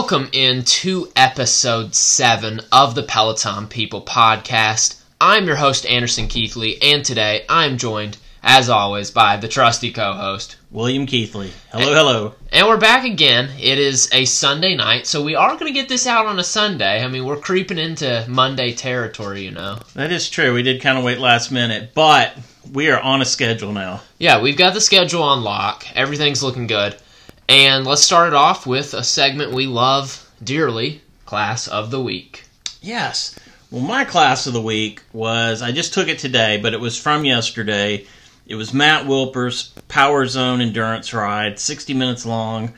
Welcome into episode 7 of the Peloton People podcast. I'm your host, Anderson Keithley, and today I'm joined, as always, by the trusty co host. William Keithley. Hello, hello. And we're back again. It is a Sunday night, so we are going to get this out on a Sunday. I mean, we're creeping into Monday territory, you know. That is true. We did kind of wait last minute, but we are on a schedule now. Yeah, we've got the schedule on lock. Everything's looking good. And let's start it off with a segment we love dearly Class of the Week. Yes. Well, my class of the week was, I just took it today, but it was from yesterday. It was Matt Wilper's Power Zone Endurance Ride, 60 minutes long,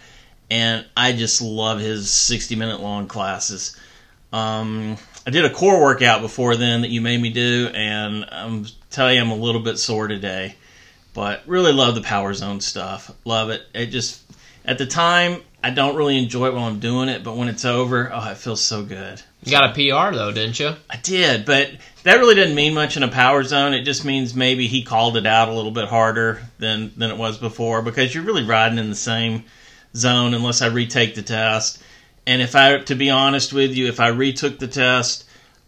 and I just love his 60 minute long classes. Um, I did a core workout before then that you made me do, and I'm telling you I'm a little bit sore today, but really love the Power Zone stuff. Love it. It just at the time, I don't really enjoy it while I'm doing it, but when it's over, oh, it feels so good. You got a PR though, didn't you? I did, but that really doesn't mean much in a power zone. It just means maybe he called it out a little bit harder than than it was before because you're really riding in the same zone unless I retake the test. And if I, to be honest with you, if I retook the test,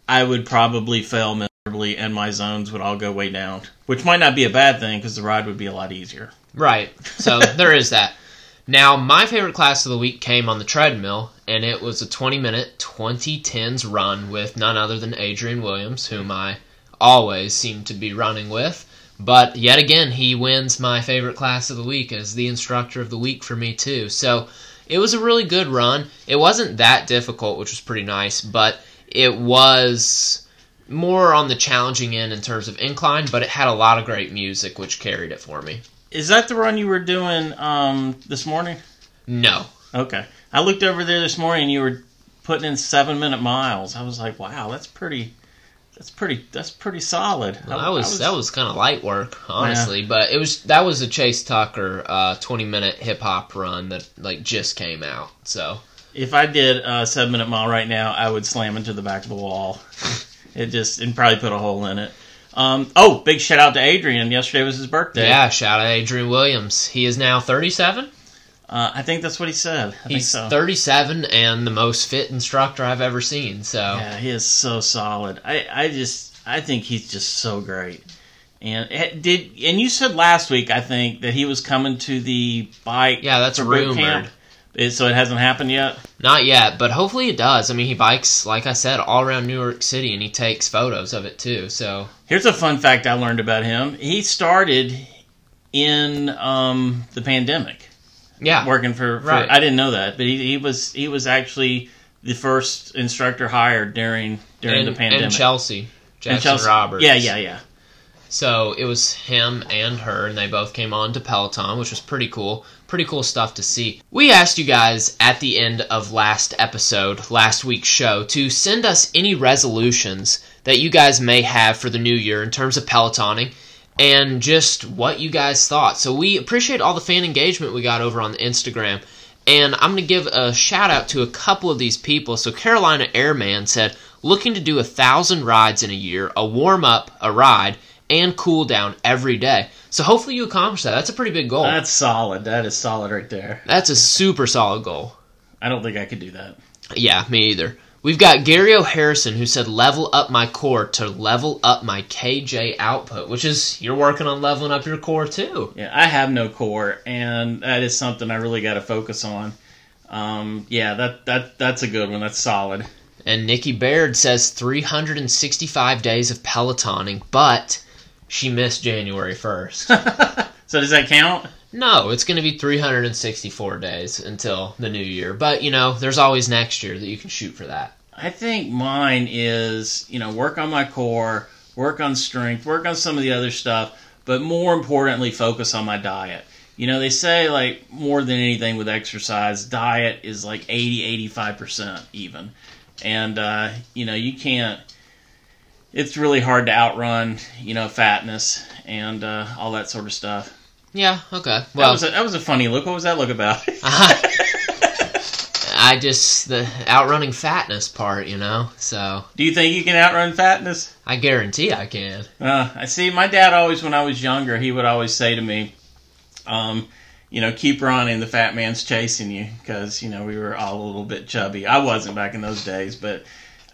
I would probably fail miserably, and my zones would all go way down, which might not be a bad thing because the ride would be a lot easier. Right. So there is that. Now, my favorite class of the week came on the treadmill, and it was a 20 minute 2010s run with none other than Adrian Williams, whom I always seem to be running with. But yet again, he wins my favorite class of the week as the instructor of the week for me, too. So it was a really good run. It wasn't that difficult, which was pretty nice, but it was more on the challenging end in terms of incline, but it had a lot of great music, which carried it for me. Is that the run you were doing um, this morning? No. Okay. I looked over there this morning and you were putting in seven minute miles. I was like, wow, that's pretty. That's pretty. That's pretty solid. Well, I- that was, I that was kind of light work, honestly. But it was that was a Chase Tucker uh, twenty minute hip hop run that like just came out. So If I did a seven minute mile right now, I would slam into the back of the wall. it just and probably put a hole in it. Um, oh, big shout out to Adrian. Yesterday was his birthday. yeah, shout out Adrian Williams. He is now thirty seven. Uh, I think that's what he said. I He's think so. thirty seven and the most fit instructor I've ever seen. So Yeah, he is so solid. I, I just I think he's just so great. And did and you said last week I think that he was coming to the bike. Yeah, that's rumored. camp. It- So it hasn't happened yet. not yet, but hopefully it does. I mean, he bikes like I said all around New York City, and he takes photos of it too. So Here's a fun fact I learned about him. He started in um, the pandemic yeah, working for, for Right. I didn't know that, but he, he was he was actually the first instructor hired during during and, the pandemic. and Chelsea, Jackson And Chelsea- Roberts. Yeah, yeah, yeah. So it was him and her, and they both came on to Peloton, which was pretty cool. Pretty cool stuff to see. We asked you guys at the end of last episode, last week's show, to send us any resolutions that you guys may have for the new year in terms of Pelotoning and just what you guys thought. So we appreciate all the fan engagement we got over on the Instagram. And I'm going to give a shout out to a couple of these people. So Carolina Airman said, looking to do a thousand rides in a year, a warm up, a ride, and cool down every day. So hopefully you accomplish that. That's a pretty big goal. That's solid. That is solid right there. That's a super solid goal. I don't think I could do that. Yeah, me either. We've got Gary O'Harrison who said level up my core to level up my KJ output, which is you're working on leveling up your core too. Yeah, I have no core, and that is something I really got to focus on. Um, yeah, that that that's a good one. That's solid. And Nikki Baird says 365 days of Pelotoning, but she missed January 1st. So does that count? no, it's going to be 364 days until the new year. But, you know, there's always next year that you can shoot for that. I think mine is you know work on my core, work on strength, work on some of the other stuff, but more importantly, focus on my diet. You know, they say like more than anything with exercise, diet is like 80, 85% even. And, uh, you know, you can't, it's really hard to outrun, you know, fatness and uh, all that sort of stuff. Yeah, okay. That, Well, was a, that was a funny look. What was that look about? I just, the outrunning fatness part, you know? So, Do you think you can outrun fatness? I guarantee I can. Uh, I see. My dad always, when I was younger, he would always say to me, um, you know, keep running. The fat man's chasing you because you know we were all a little bit chubby. I wasn't back in those days, but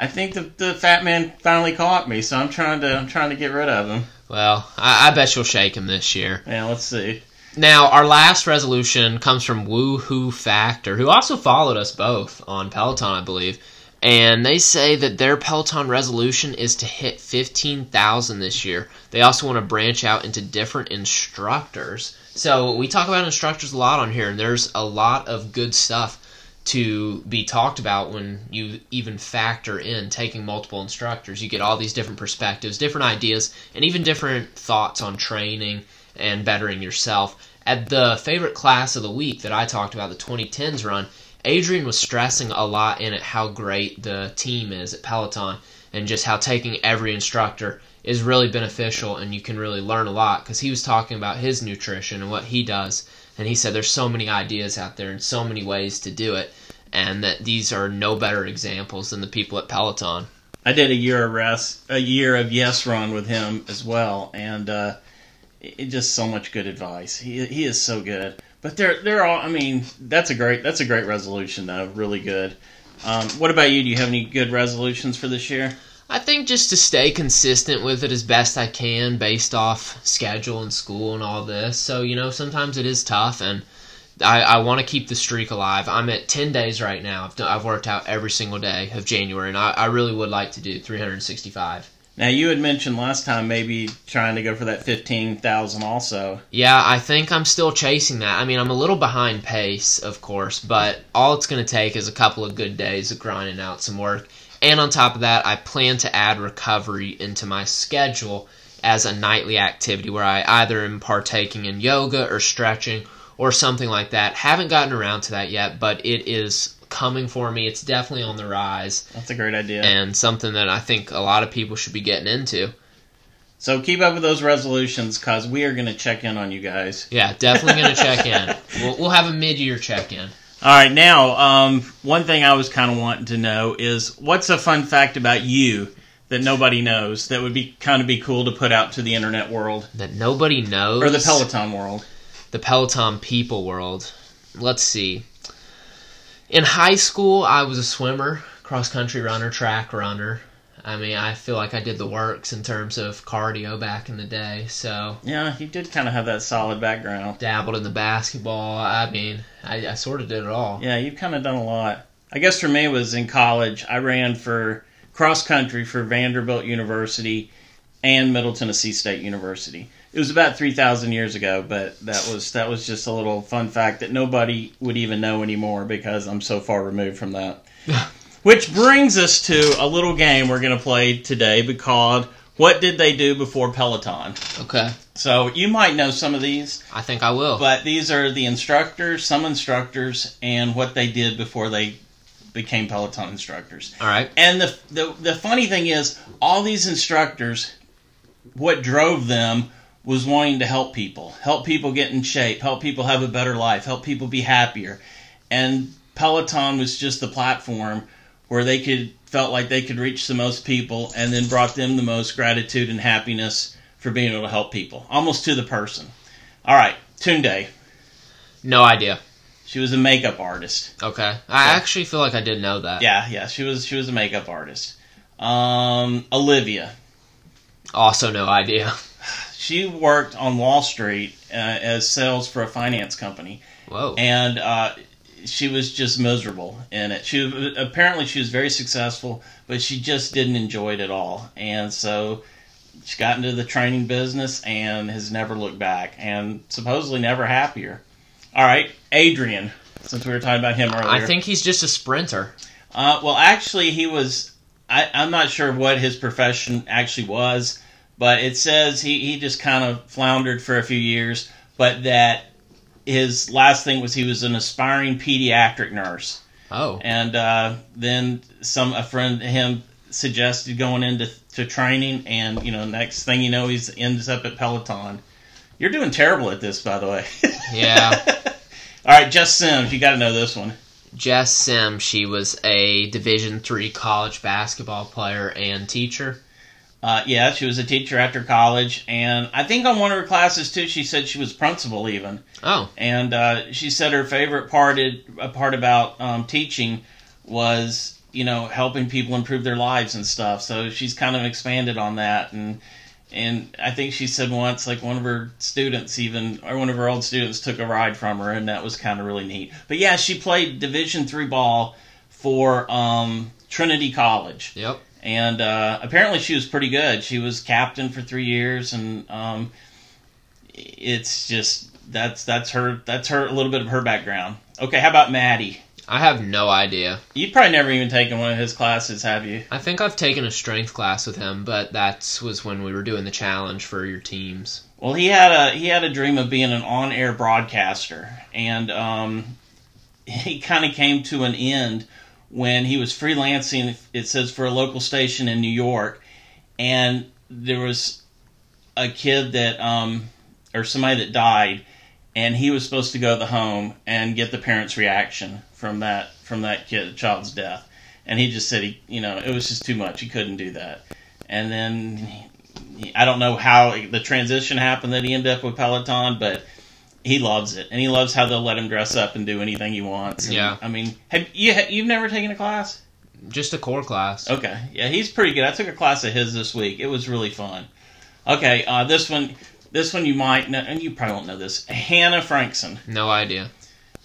I think the the fat man finally caught me. So I'm trying to I'm trying to get rid of him. Well, I, I bet you'll shake him this year. Yeah, let's see. Now, our last resolution comes from Woohoo Factor, who also followed us both on Peloton, I believe. And they say that their Peloton resolution is to hit 15,000 this year. They also want to branch out into different instructors. So, we talk about instructors a lot on here, and there's a lot of good stuff to be talked about when you even factor in taking multiple instructors. You get all these different perspectives, different ideas, and even different thoughts on training and bettering yourself. At the favorite class of the week that I talked about, the 2010s run, Adrian was stressing a lot in it how great the team is at Peloton and just how taking every instructor is really beneficial and you can really learn a lot because he was talking about his nutrition and what he does and he said there's so many ideas out there and so many ways to do it and that these are no better examples than the people at Peloton. I did a year of rest, a year of yes run with him as well, and uh, it, just so much good advice. He he is so good. But they're they're all. I mean, that's a great that's a great resolution though. Really good. Um, what about you? Do you have any good resolutions for this year? I think just to stay consistent with it as best I can, based off schedule and school and all this. So you know, sometimes it is tough, and I, I want to keep the streak alive. I'm at 10 days right now. I've, done, I've worked out every single day of January, and I, I really would like to do 365. Now you had mentioned last time maybe trying to go for that fifteen thousand also. Yeah, I think I'm still chasing that. I mean, I'm a little behind pace, of course, but all it's going to take is a couple of good days of grinding out some work. And on top of that, I plan to add recovery into my schedule as a nightly activity where I either am partaking in yoga or stretching or something like that. Haven't gotten around to that yet, but it is coming for me. It's definitely on the rise. That's a great idea. And something that I think a lot of people should be getting into. So keep up with those resolutions because we are going to check in on you guys. Yeah, definitely going to check in. We'll, we'll have a mid year check in. All right, now, um, one thing I was kind of wanting to know is what's a fun fact about you that nobody knows that would be kind of be cool to put out to the internet world That nobody knows. or the Peloton world? The Peloton people world. Let's see. In high school, I was a swimmer, cross country runner, track runner. I mean, I feel like I did the works in terms of cardio back in the day. So Yeah, you did kind of have that solid background. dabbled in the basketball. I mean, I, I sort of did it all. Yeah, you've kind of done a lot. I guess for me, it was in college. I ran for cross country for Vanderbilt University and Middle Tennessee State University. It was about three thousand years ago, but that was that was just a little fun fact that nobody would even know anymore because I'm so far removed from that. Which brings us to a little game we're going to play today called "What Did They Do Before Peloton?" Okay, So you might know some of these. I think I will. But these are the instructors, some instructors, and what they did before they became Peloton instructors. all right. And the, the the funny thing is, all these instructors, what drove them was wanting to help people, help people get in shape, help people have a better life, help people be happier. And Peloton was just the platform where they could felt like they could reach the most people and then brought them the most gratitude and happiness for being able to help people, almost to the person. All right, Tunde. No idea. She was a makeup artist. Okay, I actually feel like I did know that. Yeah, yeah, she was she was a makeup artist. Um, Olivia. Also, no idea. She worked on Wall Street uh, as sales for a finance company, Whoa. and uh, she was just miserable in it. She apparently she was very successful, but she just didn't enjoy it at all, and so she got into the training business and has never looked back, and supposedly never happier. All right, Adrian. Since we were talking about him earlier, I think he's just a sprinter. Uh, well, actually, he was. I, I'm not sure what his profession actually was, but it says he, he just kind of floundered for a few years, but that his last thing was he was an aspiring pediatric nurse. Oh, And uh, then some a friend of him suggested going into to training, and you know, next thing you know, he's ends up at Peloton. You're doing terrible at this, by the way. Yeah. All right, Jess Sims, you got to know this one. Jess Sim, she was a Division three college basketball player and teacher. Uh, yeah, she was a teacher after college, and I think on one of her classes too, she said she was principal even. Oh, And uh, she said her favorite part a part about um, teaching was you know helping people improve their lives and stuff. So she's kind of expanded on that, and and I think she said once like one of her students even or one of her old students took a ride from her, and that was kind of really neat. But yeah, she played Division three ball for um, Trinity College yep. And uh, apparently she was pretty good. She was captain for three years, and um, it's just that's that's her that's her a little bit of her background. Okay, how about Matty? I have no idea. You've probably never even taken one of his classes, have you? I think I've taken a strength class with him, but that was when we were doing the challenge for your teams. Well, he had a he had a dream of being an on-air broadcaster, and um, he kind of came to an end when he was freelancing. It says for a local station in New York, and there was a kid that um, or somebody that died, and he was supposed to go to the home and get the parents' reaction from that from that kid child's death, and he just said he you know it was just too much. He couldn't do that, and then. He, I don't know how the transition happened that he ended up with Peloton, but he loves it, and he loves how they'll let him dress up and do anything he wants. And, Yeah. I mean, have you you've never taken a class? Just a core class. Okay, yeah, he's pretty good. I took a class of his this week. It was really fun. Okay, uh, this one, this one you might know, and you probably won't know this. Hannah Frankson. No idea.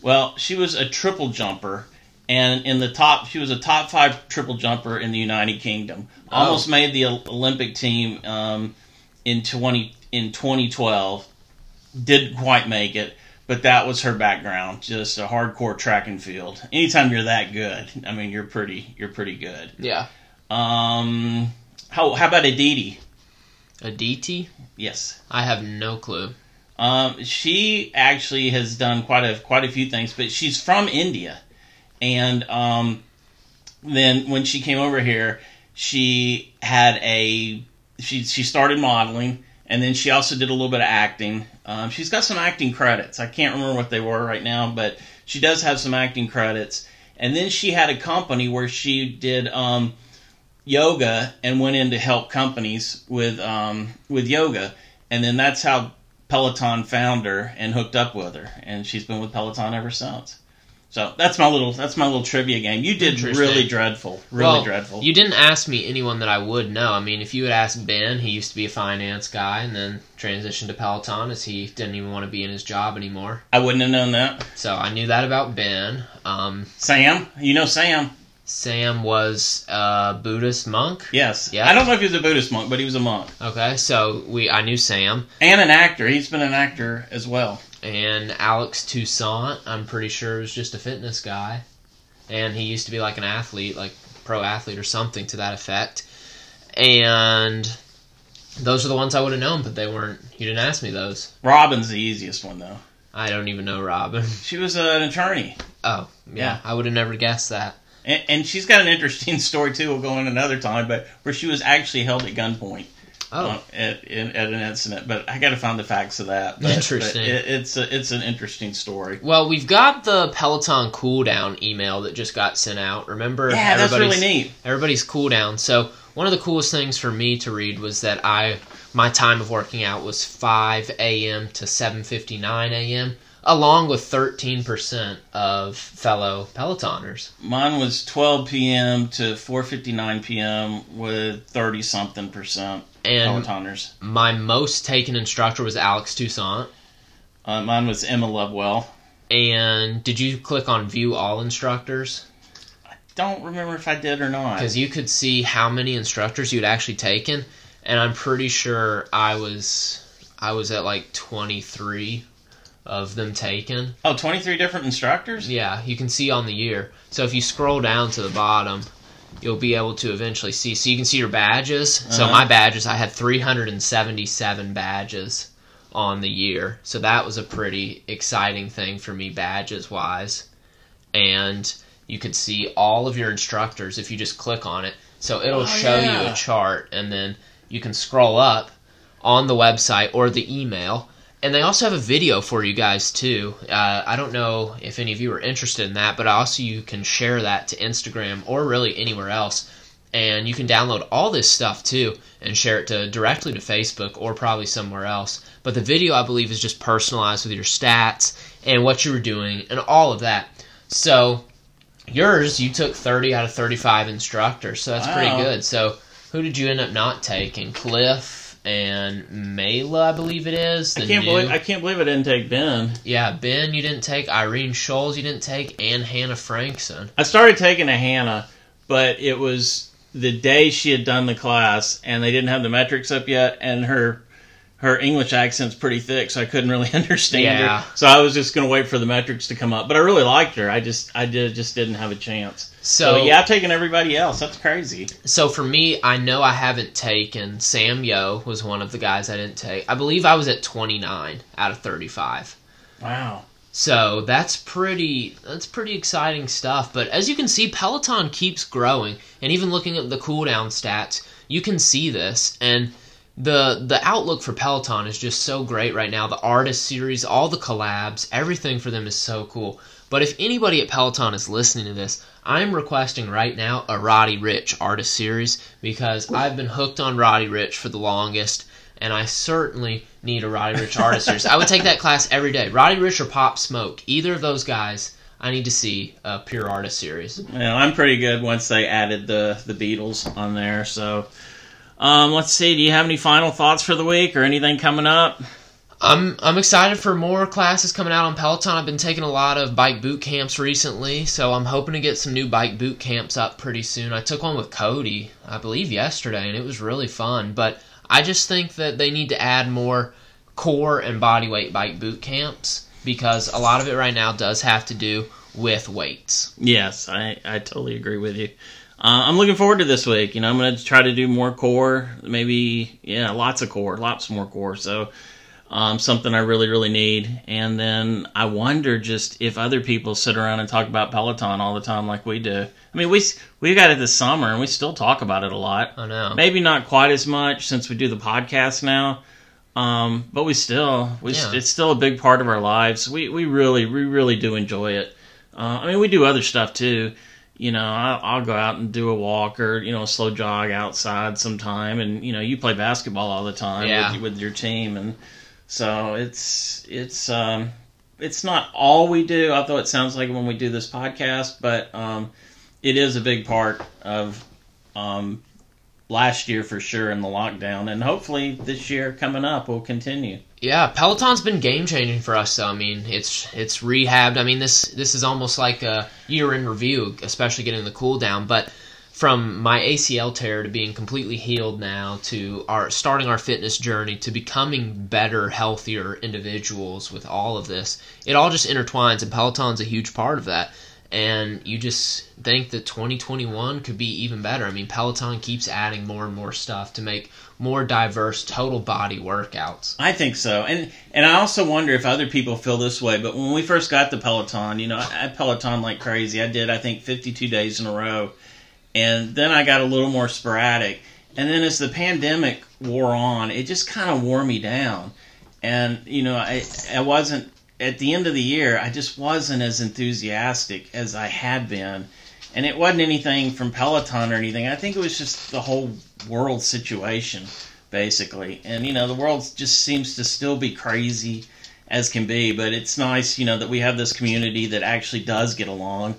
Well, she was a triple jumper, and in the top, she was a top five triple jumper in the United Kingdom. Oh. Almost made the Olympic team um, in twenty in 2012. Didn't quite make it, but that was her background. Just a hardcore track and field. Anytime you're that good, I mean, you're pretty you're pretty good. Yeah. Um, how how about Aditi? A DT? Yes. I have no clue. Um, she actually has done quite a quite a few things, but she's from India, and um, then when she came over here, she had a she she started modeling, and then she also did a little bit of acting. Um, she's got some acting credits. I can't remember what they were right now, but she does have some acting credits. And then she had a company where she did um, yoga and went in to help companies with um, with yoga, and then that's how Peloton found her and hooked up with her, and she's been with Peloton ever since. So that's my little that's my little trivia game. You did really dreadful, really well, dreadful. You didn't ask me anyone that I would know. I mean, if you had asked Ben, he used to be a finance guy and then transitioned to Peloton as he didn't even want to be in his job anymore. I wouldn't have known that. So I knew that about Ben. Um, Sam, you know Sam? Sam was a Buddhist monk. Yes. Yeah. I don't know if he was a Buddhist monk, but he was a monk Okay, so we I knew Sam and an actor. He's been an actor as well. And Alex Toussaint. I'm pretty sure was just a fitness guy, and he used to be like an athlete, like pro athlete or something to that effect. And those are the ones I would have known, but they weren't. You didn't ask me those. Robin's the easiest one though. I don't even know Robin. She was an attorney, Oh, yeah, Yeah. I would have never guessed that. and, and she's got an interesting story too. We'll go in another time, but where she was actually held at gunpoint. Oh, uh, at, at, at an incident, but I got to find the facts of that. But, Interesting. But it, it's a, it's an interesting story. well, we've got the Peloton cooldown email that just got sent out. Remember, Yeah, that's everybody's- really neat. everybody's cool down. So one of the coolest things for me to read was that I my time of working out was 5 a.m. to 7:59 a.m. along with 13% of fellow Pelotoners. Mine was 12 p.m. to 4:59 p.m. with 30 something percent And Pelotoners. my most taken instructor was Alex Toussaint. Uh, mine was Emma Lovewell. And did you click on view all instructors? I don't remember if I did or not. Because you could see how many instructors you'd actually taken, and I'm pretty sure I was I was at like 23 of them taken. Oh, 23 different instructors. Yeah, you can see on the year. So if you scroll down to the bottom, you'll be able to eventually see. So you can see your badges. So Uh-huh. my badges, I had 377 badges on the year. So that was a pretty exciting thing for me, badges wise. And you could see all of your instructors if you just click on it. So it'll Oh, show you a chart, and then you can scroll up on the website or the email. And they also have a video for you guys too. Uh, I don't know if any of you are interested in that, but also you can share that to Instagram or really anywhere else. and you can download all this stuff too and share it to directly to Facebook or probably somewhere else. But the video, I believe, is just personalized with your stats and what you were doing and all of that. So yours, you took 30 out of 35 instructors, so that's pretty good. So who did you end up not taking? Cliff and Mela, I believe it is. I can't new- believe I can't believe I didn't take Ben. yeah, Ben, you didn't take. Irene Scholes, you didn't take, and Hannah Frankson. I started taking a Hannah, but it was the day she had done the class, and they didn't have the metrics up yet, and her her English accent's pretty thick, so I couldn't really understand Yeah. her. So I was just going to wait for the metrics to come up. But I really liked her. I just I did just didn't have a chance. So, So yeah, I've taken everybody else. That's crazy. So for me, I know I haven't taken Sam Yo was one of the guys I didn't take. I believe I was at 29 out of 35. Wow. So that's pretty that's pretty exciting stuff. But as you can see, Peloton keeps growing, and even looking at the cooldown stats, you can see this. And the the outlook for Peloton is just so great right now. The artist series, all the collabs, everything for them is so cool. But if anybody at Peloton is listening to this, I'm requesting right now a Roddy Ricch artist series because I've been hooked on Roddy Ricch for the longest, and I certainly need a Roddy Ricch artist series. I would take that class every day. Roddy Ricch or Pop Smoke, either of those guys. I need to see a pure artist series. Well, I'm pretty good once they added the the Beatles on there. So, um, let's see. Do you have any final thoughts for the week or anything coming up? I'm I'm excited for more classes coming out on Peloton. I've been taking a lot of bike boot camps recently, so I'm hoping to get some new bike boot camps up pretty soon. I took one with Cody, I believe yesterday, and it was really fun. But I just think that they need to add more core and body weight bike boot camps because a lot of it right now does have to do with weights. Yes, I, I totally agree with you. Uh, I'm looking forward to this week. You know, I'm going to try to do more core, maybe, yeah, lots of core, lots more core. So, um, something I really, really need. And then I wonder just if other people sit around and talk about Peloton all the time like we do. I mean, we we got it this summer and we still talk about it a lot. I know. Maybe not quite as much since we do the podcast now. Um, but we still, we Yeah. it's still a big part of our lives. We we really we really do enjoy it. Uh, I mean, we do other stuff too. You know, I'll, I'll go out and do a walk or you know a slow jog outside sometime, and you know you play basketball all the time Yeah. with, with your team, and so it's it's um, it's not all we do. Although it sounds like when we do this podcast, but um, it is a big part of um, last year for sure in the lockdown, and hopefully this year coming up will continue. Yeah, Peloton's been game changing for us. Though I mean, it's it's rehabbed. I mean, this this is almost like a year in review, especially getting the cool down. But from my ACL tear to being completely healed now to our starting our fitness journey to becoming better, healthier individuals with all of this, it all just intertwines, and Peloton's a huge part of that. And you just think that 2021 could be even better. I mean, Peloton keeps adding more and more stuff to make more diverse total body workouts. I think so, and and I also wonder if other people feel this way. But when we first got the Peloton, you know, I, I Peloton like crazy. I did I think 52 days in a row, and then I got a little more sporadic. And then as the pandemic wore on, it just kind of wore me down. And you know, I I wasn't at the end of the year. I just wasn't as enthusiastic as I had been. And it wasn't anything from Peloton or anything. I think it was just the whole world situation, basically. And you know, the world just seems to still be crazy as can be. But it's nice, you know, that we have this community that actually does get along,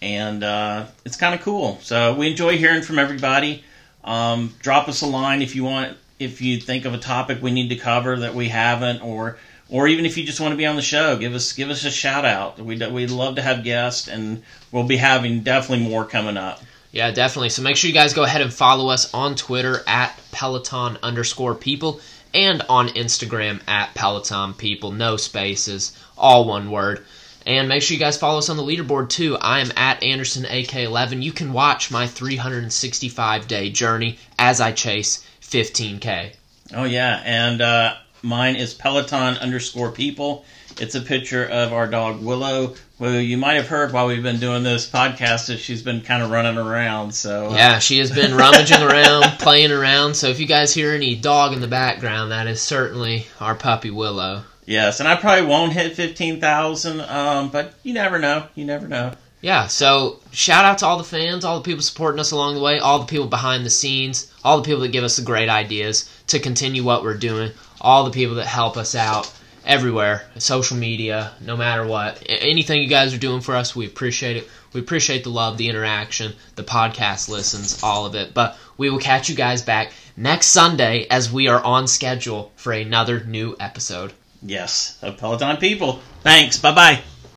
and uh, it's kind of cool. So we enjoy hearing from everybody. Um, drop us a line if you want, if you think of a topic we need to cover that we haven't, or or even if you just want to be on the show, give us give us a shout out. We we'd love to have guests, and we'll be having definitely more coming up. Yeah, definitely. So make sure you guys go ahead and follow us on Twitter at Peloton underscore people and on Instagram at Peloton people. No spaces, all one word. And make sure you guys follow us on the leaderboard too. I am at Anderson AK11. You can watch my 365 day journey as I chase 15K. Oh yeah, and uh, mine is Peloton underscore people. It's a picture of our dog Willow, who you might have heard while we've been doing this podcast that she's been kind of running around. So Yeah, she has been rummaging around, playing around. So if you guys hear any dog in the background, that is certainly our puppy Willow. yes, and I probably won't hit fifteen thousand, um, but you never know. You never know. Yeah, so shout out to all the fans, all the people supporting us along the way, all the people behind the scenes, all the people that give us the great ideas to continue what we're doing, all the people that help us out everywhere, social media, no matter what. Anything you guys are doing for us, we appreciate it. We appreciate the love, the interaction, the podcast listens, all of it. But we will catch you guys back next Sunday as we are on schedule for another new episode. Yes, of Peloton people. Thanks. Bye bye.